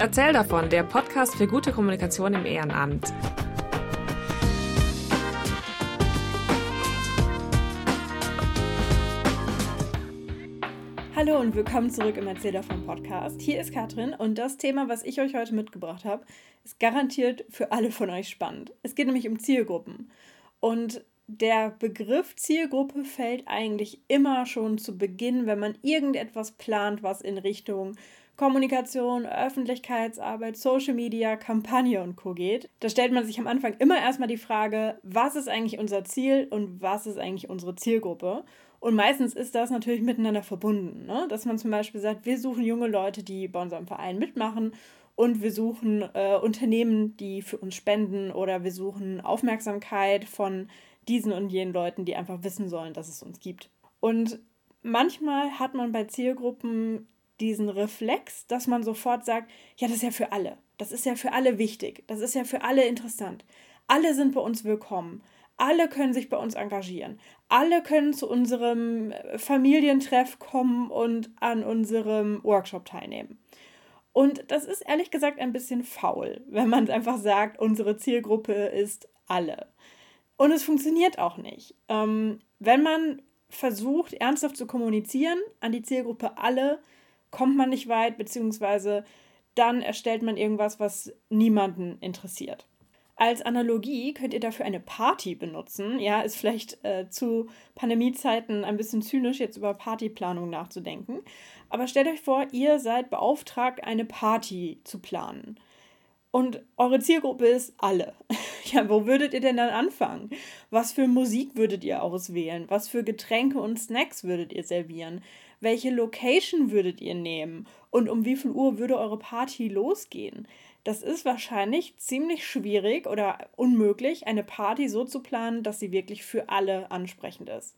Erzähl davon, der Podcast für gute Kommunikation im Ehrenamt. Hallo und willkommen zurück im Erzähl davon Podcast. Hier ist Katrin und das Thema, was ich euch heute mitgebracht habe, ist garantiert für alle von euch spannend. Es geht nämlich um Zielgruppen. Und der Begriff Zielgruppe fällt eigentlich immer schon zu Beginn, wenn man irgendetwas plant, was in Richtung Kommunikation, Öffentlichkeitsarbeit, Social Media, Kampagne und Co. geht. Da stellt man sich am Anfang immer erstmal die Frage, was ist eigentlich unser Ziel und was ist eigentlich unsere Zielgruppe? Und meistens ist das natürlich miteinander verbunden, ne? dass man zum Beispiel sagt, wir suchen junge Leute, die bei unserem Verein mitmachen und wir suchen äh, Unternehmen, die für uns spenden oder wir suchen Aufmerksamkeit von diesen und jenen Leuten, die einfach wissen sollen, dass es uns gibt. Und manchmal hat man bei Zielgruppen diesen Reflex, dass man sofort sagt, ja, das ist ja für alle. Das ist ja für alle wichtig. Das ist ja für alle interessant. Alle sind bei uns willkommen. Alle können sich bei uns engagieren. Alle können zu unserem Familientreff kommen und an unserem Workshop teilnehmen. Und das ist ehrlich gesagt ein bisschen faul, wenn man einfach sagt, unsere Zielgruppe ist alle. Und es funktioniert auch nicht. Ähm, wenn man versucht, ernsthaft zu kommunizieren an die Zielgruppe alle, kommt man nicht weit, beziehungsweise dann erstellt man irgendwas, was niemanden interessiert. Als Analogie könnt ihr dafür eine Party benutzen. Ja, ist vielleicht äh, zu Pandemiezeiten ein bisschen zynisch, jetzt über Partyplanung nachzudenken. Aber stellt euch vor, ihr seid beauftragt, eine Party zu planen. Und eure Zielgruppe ist alle. ja, wo würdet ihr denn dann anfangen? Was für Musik würdet ihr auswählen? Was für Getränke und Snacks würdet ihr servieren? Welche Location würdet ihr nehmen? Und um wie viel Uhr würde eure Party losgehen? Das ist wahrscheinlich ziemlich schwierig oder unmöglich, eine Party so zu planen, dass sie wirklich für alle ansprechend ist.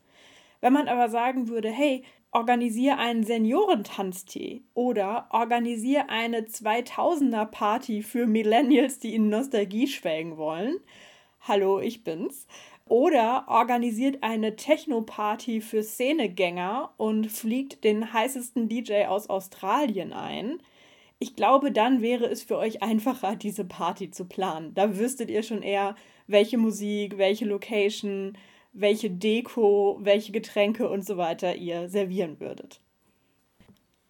Wenn man aber sagen würde, hey, organisiere einen Seniorentanztee oder organisiere eine 2000er Party für Millennials, die in Nostalgie schwelgen wollen. Hallo, ich bin's. Oder organisiert eine Techno-Party für Szenegänger und fliegt den heißesten DJ aus Australien ein. Ich glaube, dann wäre es für euch einfacher, diese Party zu planen. Da wüsstet ihr schon eher, welche Musik, welche Location, welche Deko, welche Getränke und so weiter ihr servieren würdet.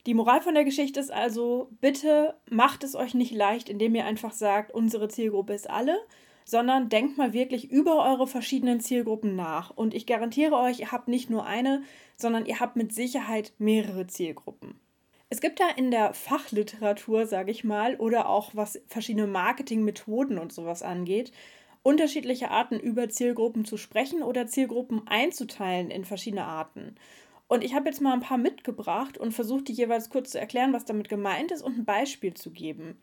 Die Moral von der Geschichte ist also, bitte macht es euch nicht leicht, indem ihr einfach sagt, unsere Zielgruppe ist alle, sondern denkt mal wirklich über eure verschiedenen Zielgruppen nach. Und ich garantiere euch, ihr habt nicht nur eine, sondern ihr habt mit Sicherheit mehrere Zielgruppen. Es gibt da in der Fachliteratur, sage ich mal, oder auch was verschiedene Marketingmethoden und sowas angeht, unterschiedliche Arten über Zielgruppen zu sprechen oder Zielgruppen einzuteilen in verschiedene Arten. Und ich habe jetzt mal ein paar mitgebracht und versucht, die jeweils kurz zu erklären, was damit gemeint ist und ein Beispiel zu geben.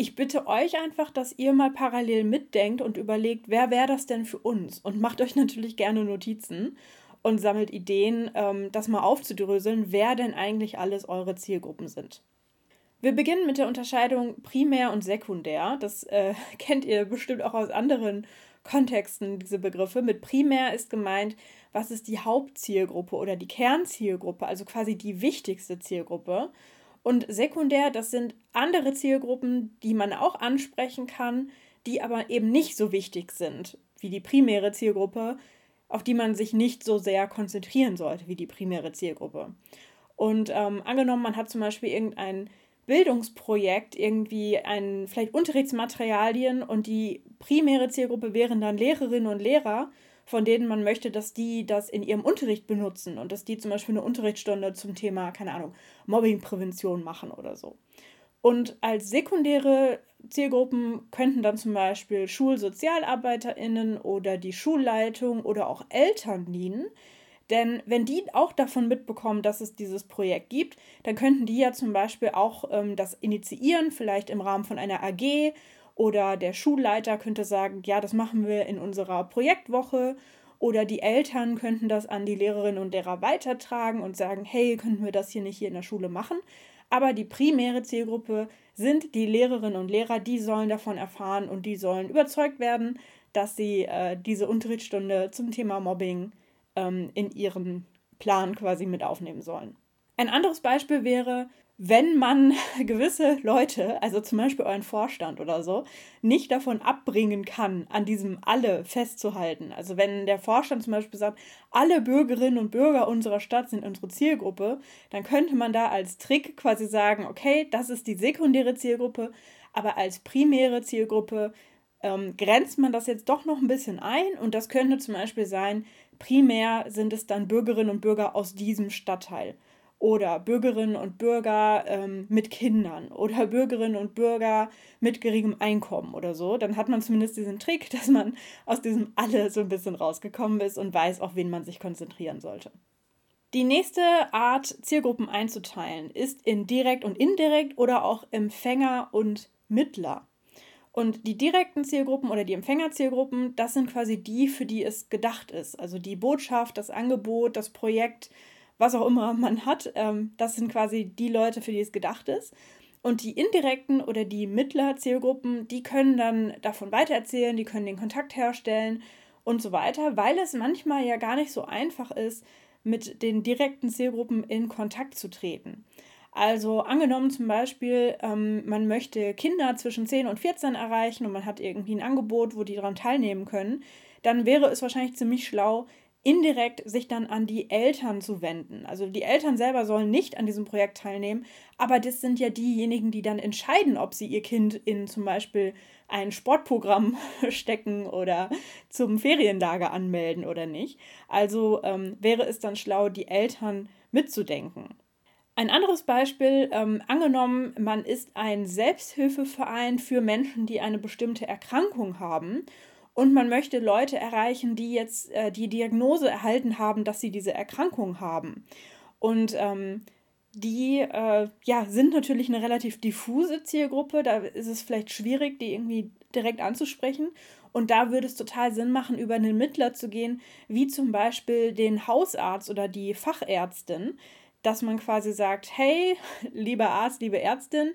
Ich bitte euch einfach, dass ihr mal parallel mitdenkt und überlegt, wer wäre das denn für uns? Und macht euch natürlich gerne Notizen und sammelt Ideen, ähm, das mal aufzudröseln, wer denn eigentlich alles eure Zielgruppen sind. Wir beginnen mit der Unterscheidung primär und sekundär. Das äh, kennt ihr bestimmt auch aus anderen Kontexten, diese Begriffe. Mit primär ist gemeint, was ist die Hauptzielgruppe oder die Kernzielgruppe, also quasi die wichtigste Zielgruppe. Und sekundär, das sind andere Zielgruppen, die man auch ansprechen kann, die aber eben nicht so wichtig sind wie die primäre Zielgruppe, auf die man sich nicht so sehr konzentrieren sollte wie die primäre Zielgruppe. Und ähm, angenommen, man hat zum Beispiel irgendein Bildungsprojekt irgendwie ein, vielleicht Unterrichtsmaterialien und die primäre Zielgruppe wären dann Lehrerinnen und Lehrer, von denen man möchte, dass die das in ihrem Unterricht benutzen und dass die zum Beispiel eine Unterrichtsstunde zum Thema, keine Ahnung, Mobbingprävention machen oder so. Und als sekundäre Zielgruppen könnten dann zum Beispiel SchulsozialarbeiterInnen oder die Schulleitung oder auch Eltern dienen, denn wenn die auch davon mitbekommen, dass es dieses Projekt gibt, dann könnten die ja zum Beispiel auch ähm, das initiieren, vielleicht im Rahmen von einer AG oder der Schulleiter könnte sagen, ja, das machen wir in unserer Projektwoche oder die Eltern könnten das an die Lehrerinnen und Lehrer weitertragen und sagen, hey, könnten wir das hier nicht hier in der Schule machen? Aber die primäre Zielgruppe sind die Lehrerinnen und Lehrer, die sollen davon erfahren und die sollen überzeugt werden, dass sie äh, diese Unterrichtsstunde zum Thema Mobbing ähm, in ihren Plan quasi mit aufnehmen sollen. Ein anderes Beispiel wäre, wenn man gewisse Leute, also zum Beispiel euren Vorstand oder so, nicht davon abbringen kann, an diesem alle festzuhalten. Also wenn der Vorstand zum Beispiel sagt, alle Bürgerinnen und Bürger unserer Stadt sind unsere Zielgruppe, dann könnte man da als Trick quasi sagen, okay, das ist die sekundäre Zielgruppe, aber als primäre Zielgruppe ähm, grenzt man das jetzt doch noch ein bisschen ein und das könnte zum Beispiel sein, primär sind es dann Bürgerinnen und Bürger aus diesem Stadtteil oder Bürgerinnen und Bürger ähm, mit Kindern oder Bürgerinnen und Bürger mit geringem Einkommen oder so, dann hat man zumindest diesen Trick, dass man aus diesem alle so ein bisschen rausgekommen ist und weiß, auf wen man sich konzentrieren sollte. Die nächste Art, Zielgruppen einzuteilen, ist in direkt und indirekt oder auch Empfänger und Mittler. Und die direkten Zielgruppen oder die Empfängerzielgruppen, das sind quasi die, für die es gedacht ist. Also die Botschaft, das Angebot, das Projekt, was auch immer man hat. Ähm, das sind quasi die Leute, für die es gedacht ist. Und die indirekten oder die Mittler-Zielgruppen, die können dann davon weitererzählen, die können den Kontakt herstellen und so weiter, weil es manchmal ja gar nicht so einfach ist, mit den direkten Zielgruppen in Kontakt zu treten. Also angenommen zum Beispiel, ähm, man möchte Kinder zwischen 10 und 14 erreichen und man hat irgendwie ein Angebot, wo die daran teilnehmen können, dann wäre es wahrscheinlich ziemlich schlau, indirekt sich dann an die Eltern zu wenden. Also die Eltern selber sollen nicht an diesem Projekt teilnehmen, aber das sind ja diejenigen, die dann entscheiden, ob sie ihr Kind in zum Beispiel ein Sportprogramm stecken oder zum Ferienlager anmelden oder nicht. Also ähm, wäre es dann schlau, die Eltern mitzudenken. Ein anderes Beispiel, ähm, angenommen, man ist ein Selbsthilfeverein für Menschen, die eine bestimmte Erkrankung haben und man möchte Leute erreichen, die jetzt äh, die Diagnose erhalten haben, dass sie diese Erkrankung haben. Und ähm, die äh, ja, sind natürlich eine relativ diffuse Zielgruppe. Da ist es vielleicht schwierig, die irgendwie direkt anzusprechen. Und da würde es total Sinn machen, über einen Mittler zu gehen, wie zum Beispiel den Hausarzt oder die Fachärztin, dass man quasi sagt, hey, lieber Arzt, liebe Ärztin,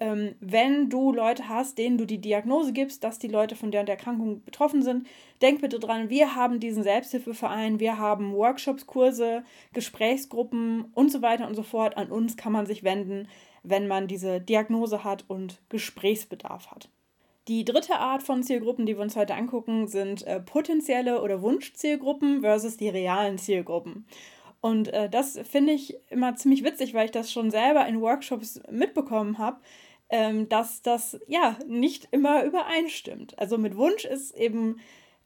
ähm, wenn du Leute hast, denen du die Diagnose gibst, dass die Leute von der und der Erkrankung betroffen sind, denk bitte dran, wir haben diesen Selbsthilfeverein, wir haben Workshops, Kurse, Gesprächsgruppen und so weiter und so fort. An uns kann man sich wenden, wenn man diese Diagnose hat und Gesprächsbedarf hat. Die dritte Art von Zielgruppen, die wir uns heute angucken, sind äh, potenzielle oder Wunschzielgruppen versus die realen Zielgruppen. Und äh, das finde ich immer ziemlich witzig, weil ich das schon selber in Workshops mitbekommen habe, ähm, dass das ja nicht immer übereinstimmt. Also mit Wunsch ist eben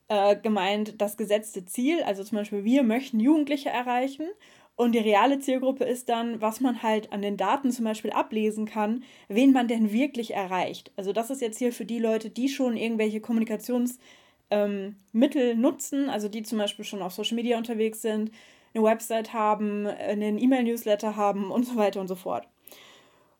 äh, gemeint das gesetzte Ziel, also zum Beispiel wir möchten Jugendliche erreichen und die reale Zielgruppe ist dann, was man halt an den Daten zum Beispiel ablesen kann, wen man denn wirklich erreicht. Also das ist jetzt hier für die Leute, die schon irgendwelche Kommunikationsmittel ähm, nutzen, also die zum Beispiel schon auf Social Media unterwegs sind, eine Website haben, einen E-Mail-Newsletter haben und so weiter und so fort.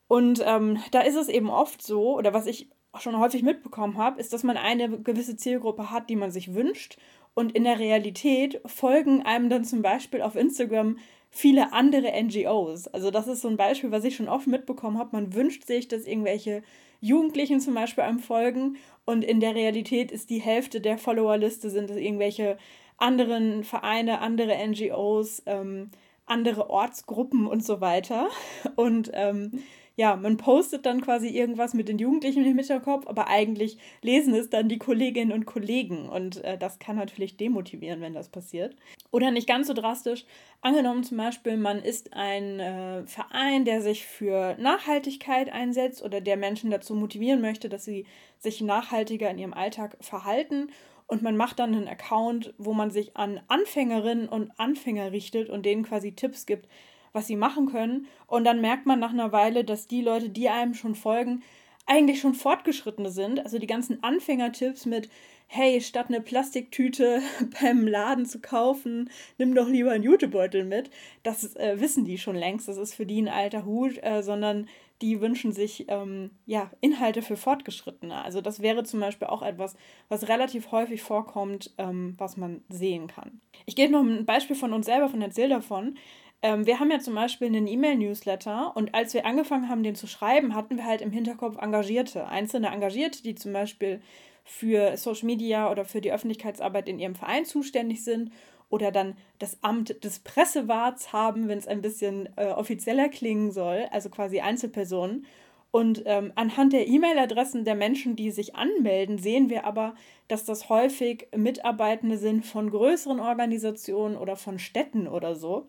Und ähm, da ist es eben oft so, oder was ich schon häufig mitbekommen habe, ist, dass man eine gewisse Zielgruppe hat, die man sich wünscht. Und in der Realität folgen einem dann zum Beispiel auf Instagram viele andere NGOs. Also das ist so ein Beispiel, was ich schon oft mitbekommen habe. Man wünscht sich, dass irgendwelche Jugendlichen zum Beispiel einem folgen und in der Realität ist die Hälfte der Followerliste sind es irgendwelche anderen Vereine, andere NGOs, ähm, andere Ortsgruppen und so weiter. Und ähm, ja, man postet dann quasi irgendwas mit den Jugendlichen im Hinterkopf, aber eigentlich lesen es dann die Kolleginnen und Kollegen und äh, das kann natürlich demotivieren, wenn das passiert. Oder nicht ganz so drastisch. Angenommen zum Beispiel, man ist ein äh, Verein, der sich für Nachhaltigkeit einsetzt oder der Menschen dazu motivieren möchte, dass sie sich nachhaltiger in ihrem Alltag verhalten und man macht dann einen Account, wo man sich an Anfängerinnen und Anfänger richtet und denen quasi Tipps gibt, was sie machen können. Und dann merkt man nach einer Weile, dass die Leute, die einem schon folgen, eigentlich schon fortgeschrittene sind. Also die ganzen Anfängertipps mit, hey, statt eine Plastiktüte beim Laden zu kaufen, nimm doch lieber einen Jutebeutel mit. Das äh, wissen die schon längst. Das ist für die ein alter Hut, äh, sondern die wünschen sich ähm, ja, Inhalte für Fortgeschrittene. Also das wäre zum Beispiel auch etwas, was relativ häufig vorkommt, ähm, was man sehen kann. Ich gebe noch ein Beispiel von uns selber, von Erzähl davon. Ähm, wir haben ja zum Beispiel einen E-Mail-Newsletter und als wir angefangen haben, den zu schreiben, hatten wir halt im Hinterkopf Engagierte, einzelne Engagierte, die zum Beispiel für Social Media oder für die Öffentlichkeitsarbeit in ihrem Verein zuständig sind oder dann das Amt des Pressewarts haben, wenn es ein bisschen äh, offizieller klingen soll, also quasi Einzelpersonen. Und ähm, anhand der E-Mail-Adressen der Menschen, die sich anmelden, sehen wir aber, dass das häufig Mitarbeitende sind von größeren Organisationen oder von Städten oder so.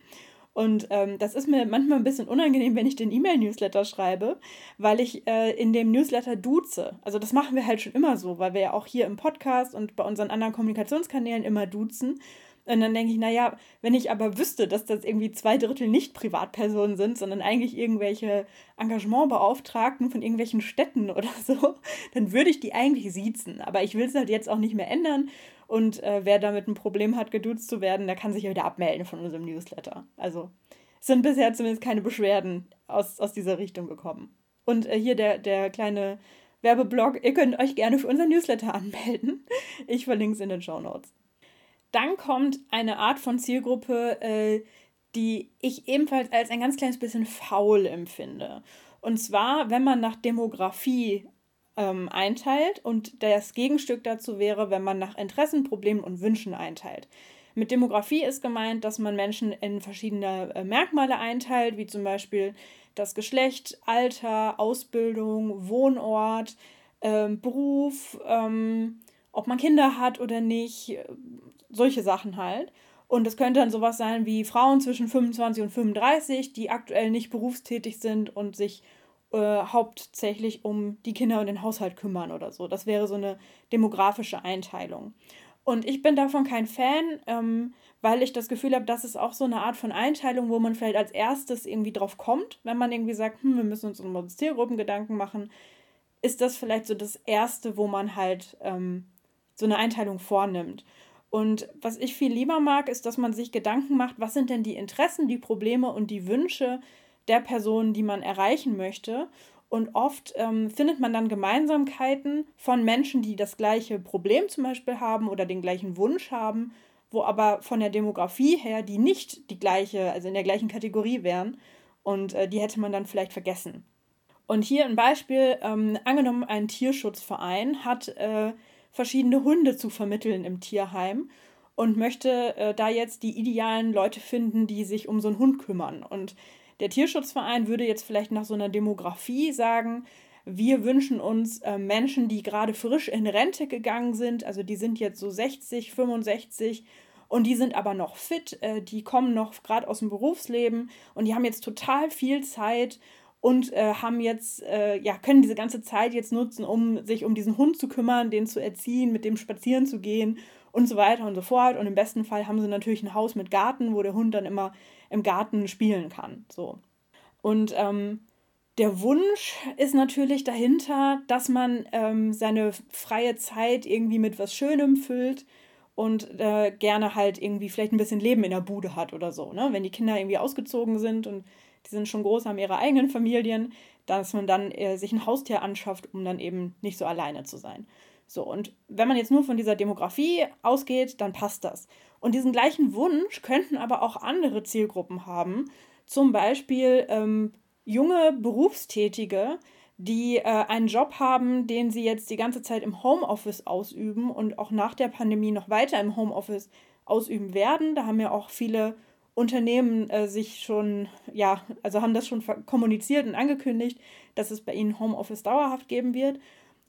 Und ähm, das ist mir manchmal ein bisschen unangenehm, wenn ich den E-Mail-Newsletter schreibe, weil ich äh, in dem Newsletter duze. Also das machen wir halt schon immer so, weil wir ja auch hier im Podcast und bei unseren anderen Kommunikationskanälen immer duzen. Und dann denke ich, naja, wenn ich aber wüsste, dass das irgendwie zwei Drittel nicht Privatpersonen sind, sondern eigentlich irgendwelche Engagementbeauftragten von irgendwelchen Städten oder so, dann würde ich die eigentlich siezen. Aber ich will es halt jetzt auch nicht mehr ändern. Und äh, wer damit ein Problem hat, geduzt zu werden, der kann sich ja wieder abmelden von unserem Newsletter. Also sind bisher zumindest keine Beschwerden aus, aus dieser Richtung gekommen. Und äh, hier der, der kleine Werbeblock, ihr könnt euch gerne für unseren Newsletter anmelden. Ich verlinke es in den Show Notes. Dann kommt eine Art von Zielgruppe, äh, die ich ebenfalls als ein ganz kleines bisschen faul empfinde. Und zwar, wenn man nach Demografie ähm, einteilt und das Gegenstück dazu wäre, wenn man nach Interessen, Problemen und Wünschen einteilt. Mit Demografie ist gemeint, dass man Menschen in verschiedene äh, Merkmale einteilt, wie zum Beispiel das Geschlecht, Alter, Ausbildung, Wohnort, äh, Beruf, ähm, ob man Kinder hat oder nicht, solche Sachen halt. Und es könnte dann sowas sein wie Frauen zwischen 25 und 35, die aktuell nicht berufstätig sind und sich äh, hauptsächlich um die Kinder und den Haushalt kümmern oder so. Das wäre so eine demografische Einteilung. Und ich bin davon kein Fan, ähm, weil ich das Gefühl habe, das ist auch so eine Art von Einteilung, wo man vielleicht als erstes irgendwie drauf kommt, wenn man irgendwie sagt, hm, wir müssen uns um Zielgruppen Gedanken machen, ist das vielleicht so das Erste, wo man halt ähm, so eine Einteilung vornimmt. Und was ich viel lieber mag, ist, dass man sich Gedanken macht, was sind denn die Interessen, die Probleme und die Wünsche der Personen, die man erreichen möchte. Und oft ähm, findet man dann Gemeinsamkeiten von Menschen, die das gleiche Problem zum Beispiel haben oder den gleichen Wunsch haben, wo aber von der Demografie her die nicht die gleiche, also in der gleichen Kategorie wären. Und äh, die hätte man dann vielleicht vergessen. Und hier ein Beispiel, ähm, angenommen, ein Tierschutzverein hat äh, verschiedene Hunde zu vermitteln im Tierheim und möchte äh, da jetzt die idealen Leute finden, die sich um so einen Hund kümmern. Und der Tierschutzverein würde jetzt vielleicht nach so einer Demografie sagen, wir wünschen uns äh, Menschen, die gerade frisch in Rente gegangen sind, also die sind jetzt so 60, 65 und die sind aber noch fit, äh, die kommen noch gerade aus dem Berufsleben und die haben jetzt total viel Zeit und äh, haben jetzt, äh, ja, können diese ganze Zeit jetzt nutzen, um sich um diesen Hund zu kümmern, den zu erziehen, mit dem spazieren zu gehen und so weiter und so fort. Und im besten Fall haben sie natürlich ein Haus mit Garten, wo der Hund dann immer im Garten spielen kann. So. Und ähm, der Wunsch ist natürlich dahinter, dass man ähm, seine freie Zeit irgendwie mit was Schönem füllt und äh, gerne halt irgendwie vielleicht ein bisschen Leben in der Bude hat oder so. Ne? Wenn die Kinder irgendwie ausgezogen sind und die sind schon groß, haben ihre eigenen Familien, dass man dann äh, sich ein Haustier anschafft, um dann eben nicht so alleine zu sein. So, und wenn man jetzt nur von dieser Demografie ausgeht, dann passt das. Und diesen gleichen Wunsch könnten aber auch andere Zielgruppen haben, zum Beispiel ähm, junge Berufstätige, die äh, einen Job haben, den sie jetzt die ganze Zeit im Homeoffice ausüben und auch nach der Pandemie noch weiter im Homeoffice ausüben werden. Da haben ja auch viele Unternehmen äh, sich schon, ja, also haben das schon kommuniziert und angekündigt, dass es bei ihnen Homeoffice dauerhaft geben wird.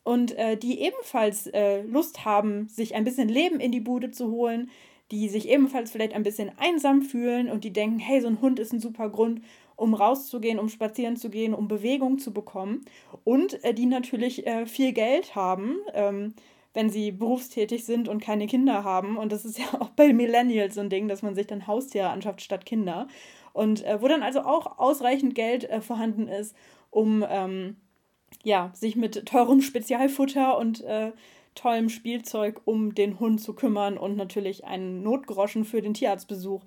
Und äh, die ebenfalls äh, Lust haben, sich ein bisschen Leben in die Bude zu holen, die sich ebenfalls vielleicht ein bisschen einsam fühlen und die denken, hey, so ein Hund ist ein super Grund, um rauszugehen, um spazieren zu gehen, um Bewegung zu bekommen. Und äh, die natürlich äh, viel Geld haben. Ähm, wenn sie berufstätig sind und keine Kinder haben. Und das ist ja auch bei Millennials so ein Ding, dass man sich dann Haustiere anschafft statt Kinder. Und äh, wo dann also auch ausreichend Geld äh, vorhanden ist, um ähm, ja, sich mit teurem Spezialfutter und äh, tollem Spielzeug um den Hund zu kümmern und natürlich einen Notgroschen für den Tierarztbesuch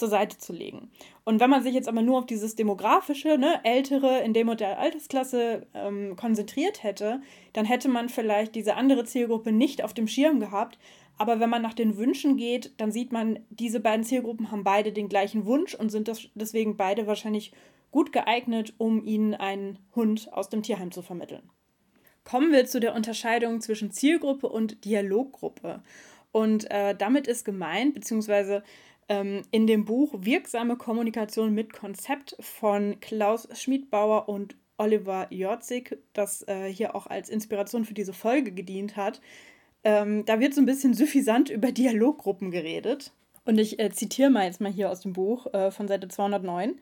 zur Seite zu legen. Und wenn man sich jetzt aber nur auf dieses demografische, ne, ältere in dem und der Altersklasse ähm, konzentriert hätte, dann hätte man vielleicht diese andere Zielgruppe nicht auf dem Schirm gehabt. Aber wenn man nach den Wünschen geht, dann sieht man, diese beiden Zielgruppen haben beide den gleichen Wunsch und sind deswegen beide wahrscheinlich gut geeignet, um ihnen einen Hund aus dem Tierheim zu vermitteln. Kommen wir zu der Unterscheidung zwischen Zielgruppe und Dialoggruppe. Und äh, damit ist gemeint, beziehungsweise in dem Buch Wirksame Kommunikation mit Konzept von Klaus Schmiedbauer und Oliver Jorzig, das äh, hier auch als Inspiration für diese Folge gedient hat. Ähm, da wird so ein bisschen suffisant über Dialoggruppen geredet. Und ich äh, zitiere mal jetzt mal hier aus dem Buch äh, von Seite 209.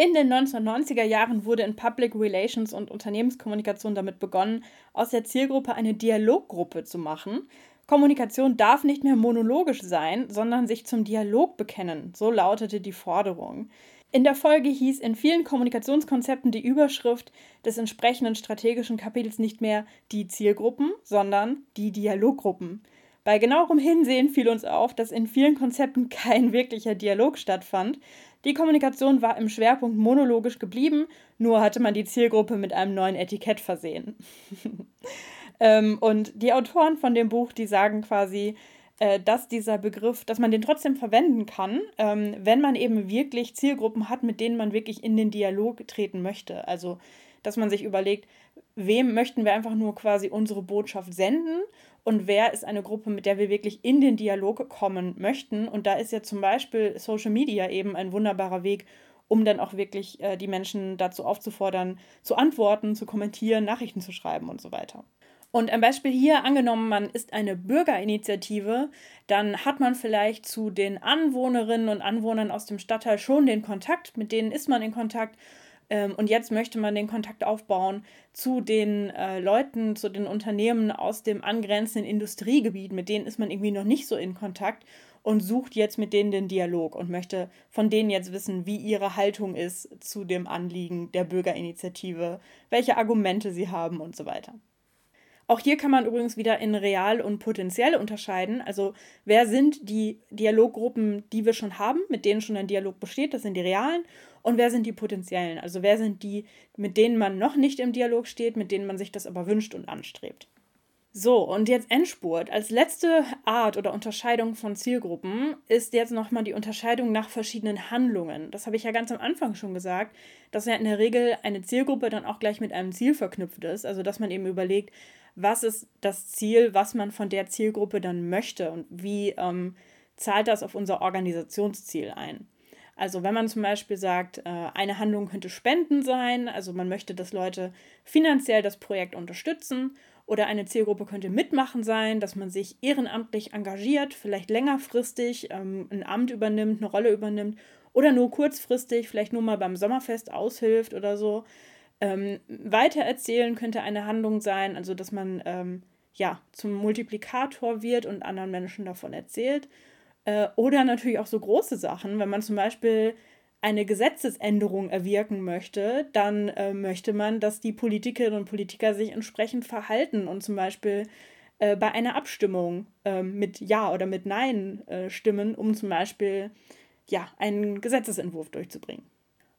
In den 1990er Jahren wurde in Public Relations und Unternehmenskommunikation damit begonnen, aus der Zielgruppe eine Dialoggruppe zu machen. Kommunikation darf nicht mehr monologisch sein, sondern sich zum Dialog bekennen. So lautete die Forderung. In der Folge hieß in vielen Kommunikationskonzepten die Überschrift des entsprechenden strategischen Kapitels nicht mehr die Zielgruppen, sondern die Dialoggruppen. Bei genauerem Hinsehen fiel uns auf, dass in vielen Konzepten kein wirklicher Dialog stattfand. Die Kommunikation war im Schwerpunkt monologisch geblieben, nur hatte man die Zielgruppe mit einem neuen Etikett versehen. ähm, und die Autoren von dem Buch, die sagen quasi, äh, dass dieser Begriff, dass man den trotzdem verwenden kann, ähm, wenn man eben wirklich Zielgruppen hat, mit denen man wirklich in den Dialog treten möchte. Also, dass man sich überlegt, wem möchten wir einfach nur quasi unsere Botschaft senden und wer ist eine Gruppe, mit der wir wirklich in den Dialog kommen möchten. Und da ist ja zum Beispiel Social Media eben ein wunderbarer Weg, um dann auch wirklich äh, die Menschen dazu aufzufordern, zu antworten, zu kommentieren, Nachrichten zu schreiben und so weiter. Und ein Beispiel hier, angenommen, man ist eine Bürgerinitiative, dann hat man vielleicht zu den Anwohnerinnen und Anwohnern aus dem Stadtteil schon den Kontakt, mit denen ist man in Kontakt. Ähm, und jetzt möchte man den Kontakt aufbauen zu den äh, Leuten, zu den Unternehmen aus dem angrenzenden Industriegebiet, mit denen ist man irgendwie noch nicht so in Kontakt und sucht jetzt mit denen den Dialog und möchte von denen jetzt wissen, wie ihre Haltung ist zu dem Anliegen der Bürgerinitiative, welche Argumente sie haben und so weiter. Auch hier kann man übrigens wieder in real und potenziell unterscheiden. Also wer sind die Dialoggruppen, die wir schon haben, mit denen schon ein Dialog besteht, das sind die realen. Und wer sind die potenziellen? Also wer sind die, mit denen man noch nicht im Dialog steht, mit denen man sich das aber wünscht und anstrebt. So, und jetzt Endspurt. Als letzte Art oder Unterscheidung von Zielgruppen ist jetzt nochmal die Unterscheidung nach verschiedenen Handlungen. Das habe ich ja ganz am Anfang schon gesagt, dass ja in der Regel eine Zielgruppe dann auch gleich mit einem Ziel verknüpft ist. Also, dass man eben überlegt, was ist das Ziel, was man von der Zielgruppe dann möchte und wie ähm, zahlt das auf unser Organisationsziel ein. Also wenn man zum Beispiel sagt, äh, eine Handlung könnte Spenden sein, also man möchte, dass Leute finanziell das Projekt unterstützen oder eine Zielgruppe könnte mitmachen sein, dass man sich ehrenamtlich engagiert, vielleicht längerfristig ähm, ein Amt übernimmt, eine Rolle übernimmt oder nur kurzfristig, vielleicht nur mal beim Sommerfest aushilft oder so. Ähm, weitererzählen könnte eine Handlung sein, also dass man ähm, ja zum Multiplikator wird und anderen Menschen davon erzählt. Äh, oder natürlich auch so große Sachen, wenn man zum Beispiel eine Gesetzesänderung erwirken möchte, dann äh, möchte man, dass die Politikerinnen und Politiker sich entsprechend verhalten und zum Beispiel äh, bei einer Abstimmung äh, mit Ja oder mit Nein äh, stimmen, um zum Beispiel ja, einen Gesetzesentwurf durchzubringen.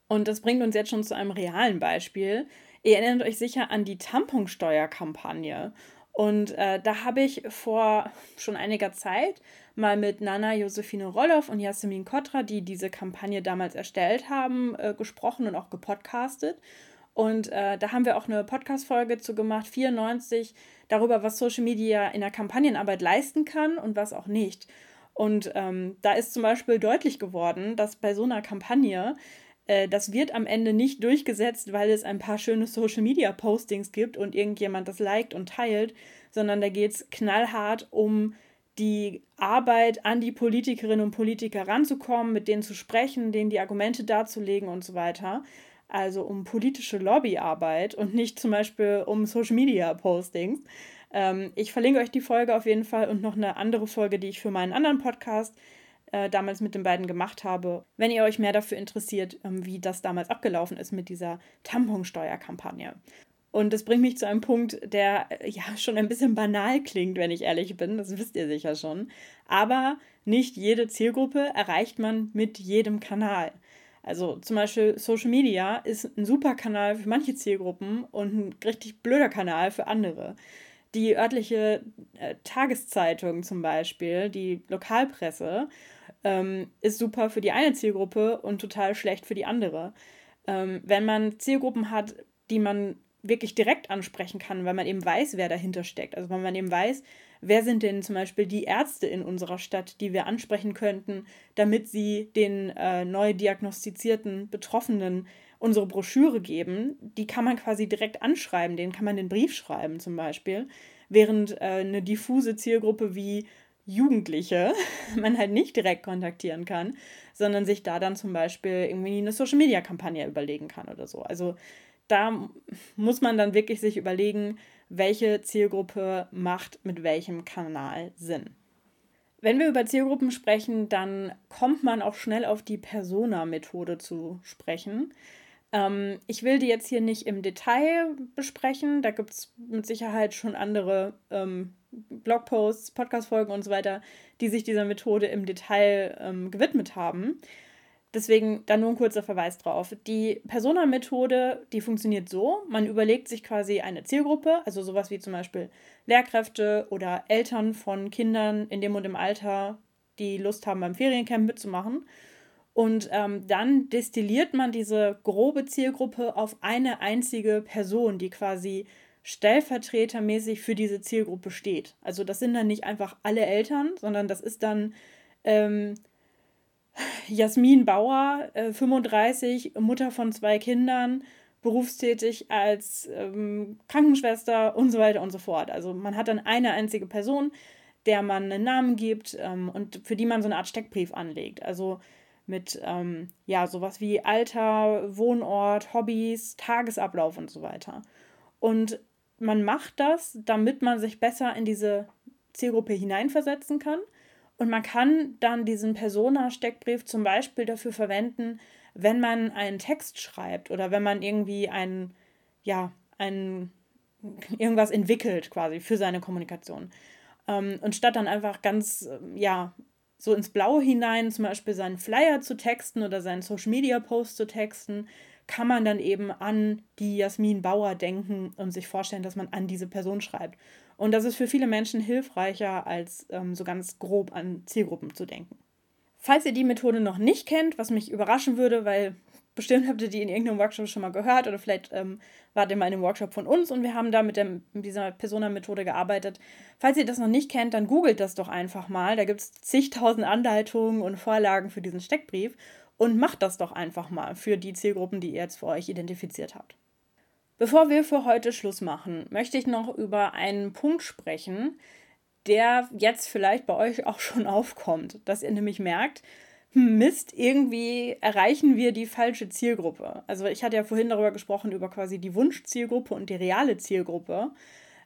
Und das bringt uns jetzt schon zu einem realen Beispiel. Ihr erinnert euch sicher an die Tamponsteuerkampagne. Und äh, da habe ich vor schon einiger Zeit mal mit Nana Josephine Rolloff und Jasmin Kotra, die diese Kampagne damals erstellt haben, äh, gesprochen und auch gepodcastet. Und äh, da haben wir auch eine Podcast-Folge zu gemacht, 94, darüber, was Social Media in der Kampagnenarbeit leisten kann und was auch nicht. Und ähm, da ist zum Beispiel deutlich geworden, dass bei so einer Kampagne äh, das wird am Ende nicht durchgesetzt, weil es ein paar schöne Social-Media-Postings gibt und irgendjemand das liked und teilt, sondern da geht es knallhart um die Arbeit an die Politikerinnen und Politiker ranzukommen, mit denen zu sprechen, denen die Argumente darzulegen und so weiter. Also um politische Lobbyarbeit und nicht zum Beispiel um Social Media Postings. Ähm, ich verlinke euch die Folge auf jeden Fall und noch eine andere Folge, die ich für meinen anderen Podcast äh, damals mit den beiden gemacht habe, wenn ihr euch mehr dafür interessiert, ähm, wie das damals abgelaufen ist mit dieser Tamponsteuerkampagne. Und das bringt mich zu einem Punkt, der äh, ja schon ein bisschen banal klingt, wenn ich ehrlich bin. Das wisst ihr sicher schon. Aber nicht jede Zielgruppe erreicht man mit jedem Kanal. Also zum Beispiel Social Media ist ein super Kanal für manche Zielgruppen und ein richtig blöder Kanal für andere. Die örtliche äh, Tageszeitung zum Beispiel, die Lokalpresse ähm, ist super für die eine Zielgruppe und total schlecht für die andere. Ähm, wenn man Zielgruppen hat, die man wirklich direkt ansprechen kann, weil man eben weiß, wer dahinter steckt. Also weil man eben weiß, wer sind denn zum Beispiel die Ärzte in unserer Stadt, die wir ansprechen könnten, damit sie den äh, neu diagnostizierten Betroffenen unsere Broschüre geben. Die kann man quasi direkt anschreiben, denen kann man den Brief schreiben zum Beispiel. Während äh, eine diffuse Zielgruppe wie Jugendliche man halt nicht direkt kontaktieren kann, sondern sich da dann zum Beispiel irgendwie eine Social-Media-Kampagne überlegen kann oder so. Also da muss man dann wirklich sich überlegen, welche Zielgruppe macht mit welchem Kanal Sinn. Wenn wir über Zielgruppen sprechen, dann kommt man auch schnell auf die Persona-Methode zu sprechen. Ähm, ich will die jetzt hier nicht im Detail besprechen. Da gibt es mit Sicherheit schon andere ähm, Blogposts, Podcast-Folgen und so weiter, die sich dieser Methode im Detail ähm, gewidmet haben. Deswegen da nur ein kurzer Verweis drauf. Die Persona-Methode, die funktioniert so: Man überlegt sich quasi eine Zielgruppe, also sowas wie zum Beispiel Lehrkräfte oder Eltern von Kindern in dem und im Alter, die Lust haben, beim Feriencamp mitzumachen. Und ähm, dann destilliert man diese grobe Zielgruppe auf eine einzige Person, die quasi stellvertretermäßig für diese Zielgruppe steht. Also das sind dann nicht einfach alle Eltern, sondern das ist dann ähm, Jasmin Bauer, äh, 35, Mutter von zwei Kindern, berufstätig als ähm, Krankenschwester und so weiter und so fort. Also man hat dann eine einzige Person, der man einen Namen gibt ähm, und für die man so eine Art Steckbrief anlegt. Also mit ähm, ja sowas wie Alter, Wohnort, Hobbys, Tagesablauf und so weiter. Und man macht das, damit man sich besser in diese Zielgruppe hineinversetzen kann und man kann dann diesen Persona-Steckbrief zum Beispiel dafür verwenden, wenn man einen Text schreibt oder wenn man irgendwie ein, ja, ein, irgendwas entwickelt quasi für seine Kommunikation. Ähm, und statt dann einfach ganz, ähm, ja, so ins Blaue hinein zum Beispiel seinen Flyer zu texten oder seinen Social-Media-Post zu texten, kann man dann eben an die Jasmin Bauer denken und sich vorstellen, dass man an diese Person schreibt. Und das ist für viele Menschen hilfreicher, als ähm, so ganz grob an Zielgruppen zu denken. Falls ihr die Methode noch nicht kennt, was mich überraschen würde, weil bestimmt habt ihr die in irgendeinem Workshop schon mal gehört oder vielleicht ähm, wart ihr mal in einem Workshop von uns und wir haben da mit, dem, mit dieser Persona-Methode gearbeitet. Falls ihr das noch nicht kennt, dann googelt das doch einfach mal. Da gibt es zigtausend Anleitungen und Vorlagen für diesen Steckbrief und macht das doch einfach mal für die Zielgruppen, die ihr jetzt für euch identifiziert habt. Bevor wir für heute Schluss machen, möchte ich noch über einen Punkt sprechen, der jetzt vielleicht bei euch auch schon aufkommt, dass ihr nämlich merkt, Mist, irgendwie erreichen wir die falsche Zielgruppe. Also ich hatte ja vorhin darüber gesprochen, über quasi die Wunschzielgruppe und die reale Zielgruppe.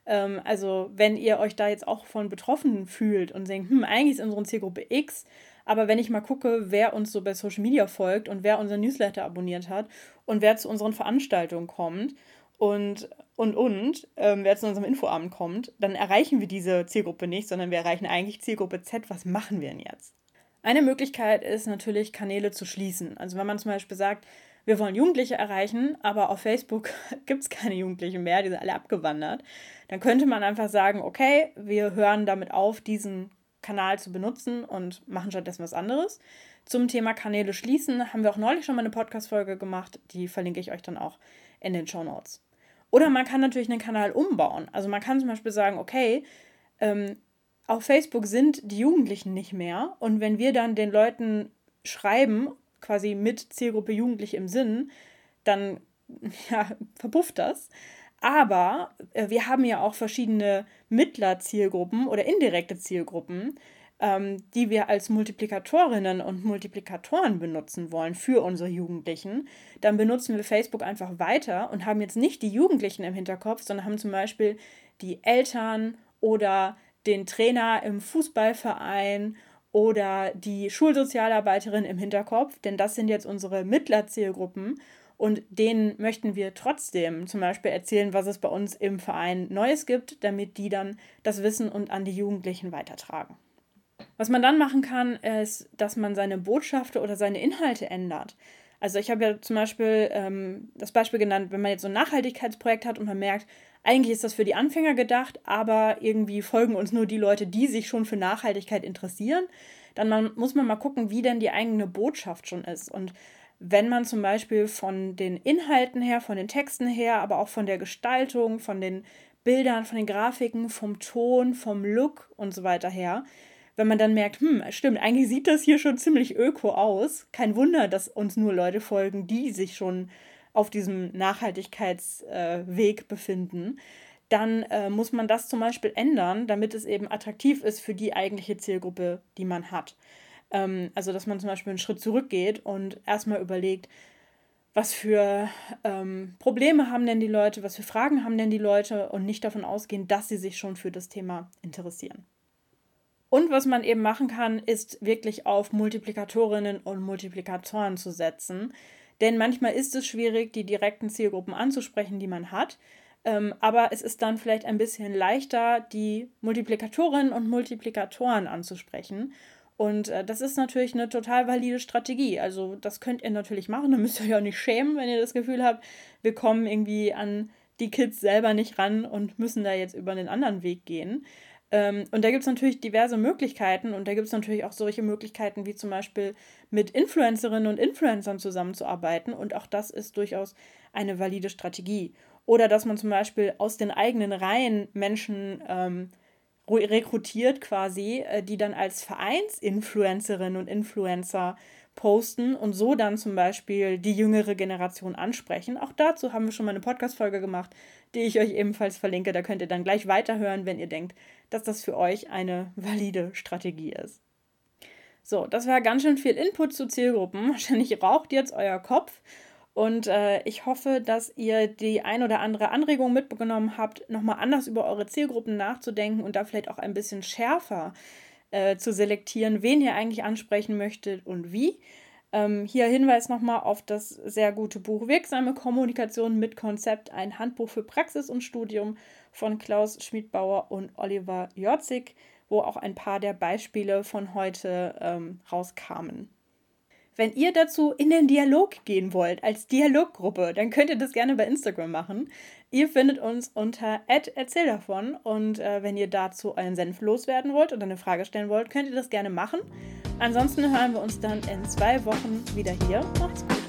Ähm, also wenn ihr euch da jetzt auch von betroffen fühlt und denkt, hm, eigentlich ist unsere Zielgruppe X, aber wenn ich mal gucke, wer uns so bei Social Media folgt und wer unseren Newsletter abonniert hat und wer zu unseren Veranstaltungen kommt und und und, ähm, wer zu unserem Infoabend kommt, dann erreichen wir diese Zielgruppe nicht, sondern wir erreichen eigentlich Zielgruppe Z. Was machen wir denn jetzt? Eine Möglichkeit ist natürlich, Kanäle zu schließen. Also wenn man zum Beispiel sagt, wir wollen Jugendliche erreichen, aber auf Facebook gibt es keine Jugendlichen mehr, die sind alle abgewandert, dann könnte man einfach sagen, okay, wir hören damit auf, diesen Kanal zu benutzen und machen stattdessen was anderes. Zum Thema Kanäle schließen haben wir auch neulich schon mal eine Podcast-Folge gemacht, die verlinke ich euch dann auch in den Show Notes. Oder man kann natürlich einen Kanal umbauen. Also man kann zum Beispiel sagen, okay, ähm, auf Facebook sind die Jugendlichen nicht mehr und wenn wir dann den Leuten schreiben, quasi mit Zielgruppe Jugendliche im Sinn, dann ja, verpufft das. Aber äh, wir haben ja auch verschiedene Mittlerzielgruppen oder indirekte Zielgruppen, ähm, die wir als Multiplikatorinnen und Multiplikatoren benutzen wollen für unsere Jugendlichen. Dann benutzen wir Facebook einfach weiter und haben jetzt nicht die Jugendlichen im Hinterkopf, sondern haben zum Beispiel die Eltern oder den Trainer im Fußballverein oder die Schulsozialarbeiterin im Hinterkopf, denn das sind jetzt unsere Mittlerzielgruppen und denen möchten wir trotzdem zum Beispiel erzählen, was es bei uns im Verein Neues gibt, damit die dann das Wissen und an die Jugendlichen weitertragen. Was man dann machen kann, ist, dass man seine Botschaften oder seine Inhalte ändert. Also ich habe ja zum Beispiel ähm, das Beispiel genannt, wenn man jetzt so ein Nachhaltigkeitsprojekt hat und man merkt, eigentlich ist das für die Anfänger gedacht, aber irgendwie folgen uns nur die Leute, die sich schon für Nachhaltigkeit interessieren, dann man, muss man mal gucken, wie denn die eigene Botschaft schon ist. Und wenn man zum Beispiel von den Inhalten her, von den Texten her, aber auch von der Gestaltung, von den Bildern, von den Grafiken, vom Ton, vom Look und so weiter her, wenn man dann merkt, hm, stimmt, eigentlich sieht das hier schon ziemlich öko aus. Kein Wunder, dass uns nur Leute folgen, die sich schon auf diesem Nachhaltigkeitsweg befinden. Dann äh, muss man das zum Beispiel ändern, damit es eben attraktiv ist für die eigentliche Zielgruppe, die man hat. Ähm, also, dass man zum Beispiel einen Schritt zurückgeht und erstmal überlegt, was für ähm, Probleme haben denn die Leute, was für Fragen haben denn die Leute und nicht davon ausgehen, dass sie sich schon für das Thema interessieren. Und was man eben machen kann, ist wirklich auf Multiplikatorinnen und Multiplikatoren zu setzen. Denn manchmal ist es schwierig, die direkten Zielgruppen anzusprechen, die man hat. Ähm, aber es ist dann vielleicht ein bisschen leichter, die Multiplikatorinnen und Multiplikatoren anzusprechen. Und äh, das ist natürlich eine total valide Strategie. Also das könnt ihr natürlich machen. Da müsst ihr euch auch nicht schämen, wenn ihr das Gefühl habt, wir kommen irgendwie an die Kids selber nicht ran und müssen da jetzt über einen anderen Weg gehen. Ähm, und da gibt es natürlich diverse Möglichkeiten und da gibt es natürlich auch solche Möglichkeiten wie zum Beispiel mit Influencerinnen und Influencern zusammenzuarbeiten und auch das ist durchaus eine valide Strategie. Oder dass man zum Beispiel aus den eigenen Reihen Menschen ähm, rekrutiert quasi, äh, die dann als Vereinsinfluencerinnen und Influencer posten und so dann zum Beispiel die jüngere Generation ansprechen. Auch dazu haben wir schon mal eine Podcast-Folge gemacht, die ich euch ebenfalls verlinke. Da könnt ihr dann gleich weiterhören, wenn ihr denkt, dass das für euch eine valide Strategie ist. So, das war ganz schön viel Input zu Zielgruppen. Wahrscheinlich raucht jetzt euer Kopf. Und äh, ich hoffe, dass ihr die ein oder andere Anregung mitgenommen habt, nochmal anders über eure Zielgruppen nachzudenken und da vielleicht auch ein bisschen schärfer äh, zu selektieren, wen ihr eigentlich ansprechen möchtet und wie. Ähm, hier Hinweis nochmal auf das sehr gute Buch Wirksame Kommunikation mit Konzept, ein Handbuch für Praxis und Studium von Klaus Schmidbauer und Oliver Jorzig, wo auch ein paar der Beispiele von heute ähm, rauskamen. Wenn ihr dazu in den Dialog gehen wollt, als Dialoggruppe, dann könnt ihr das gerne bei Instagram machen. Ihr findet uns unter erzähl davon und äh, wenn ihr dazu einen Senf loswerden wollt oder eine Frage stellen wollt, könnt ihr das gerne machen. Ansonsten hören wir uns dann in zwei Wochen wieder hier. Macht's gut.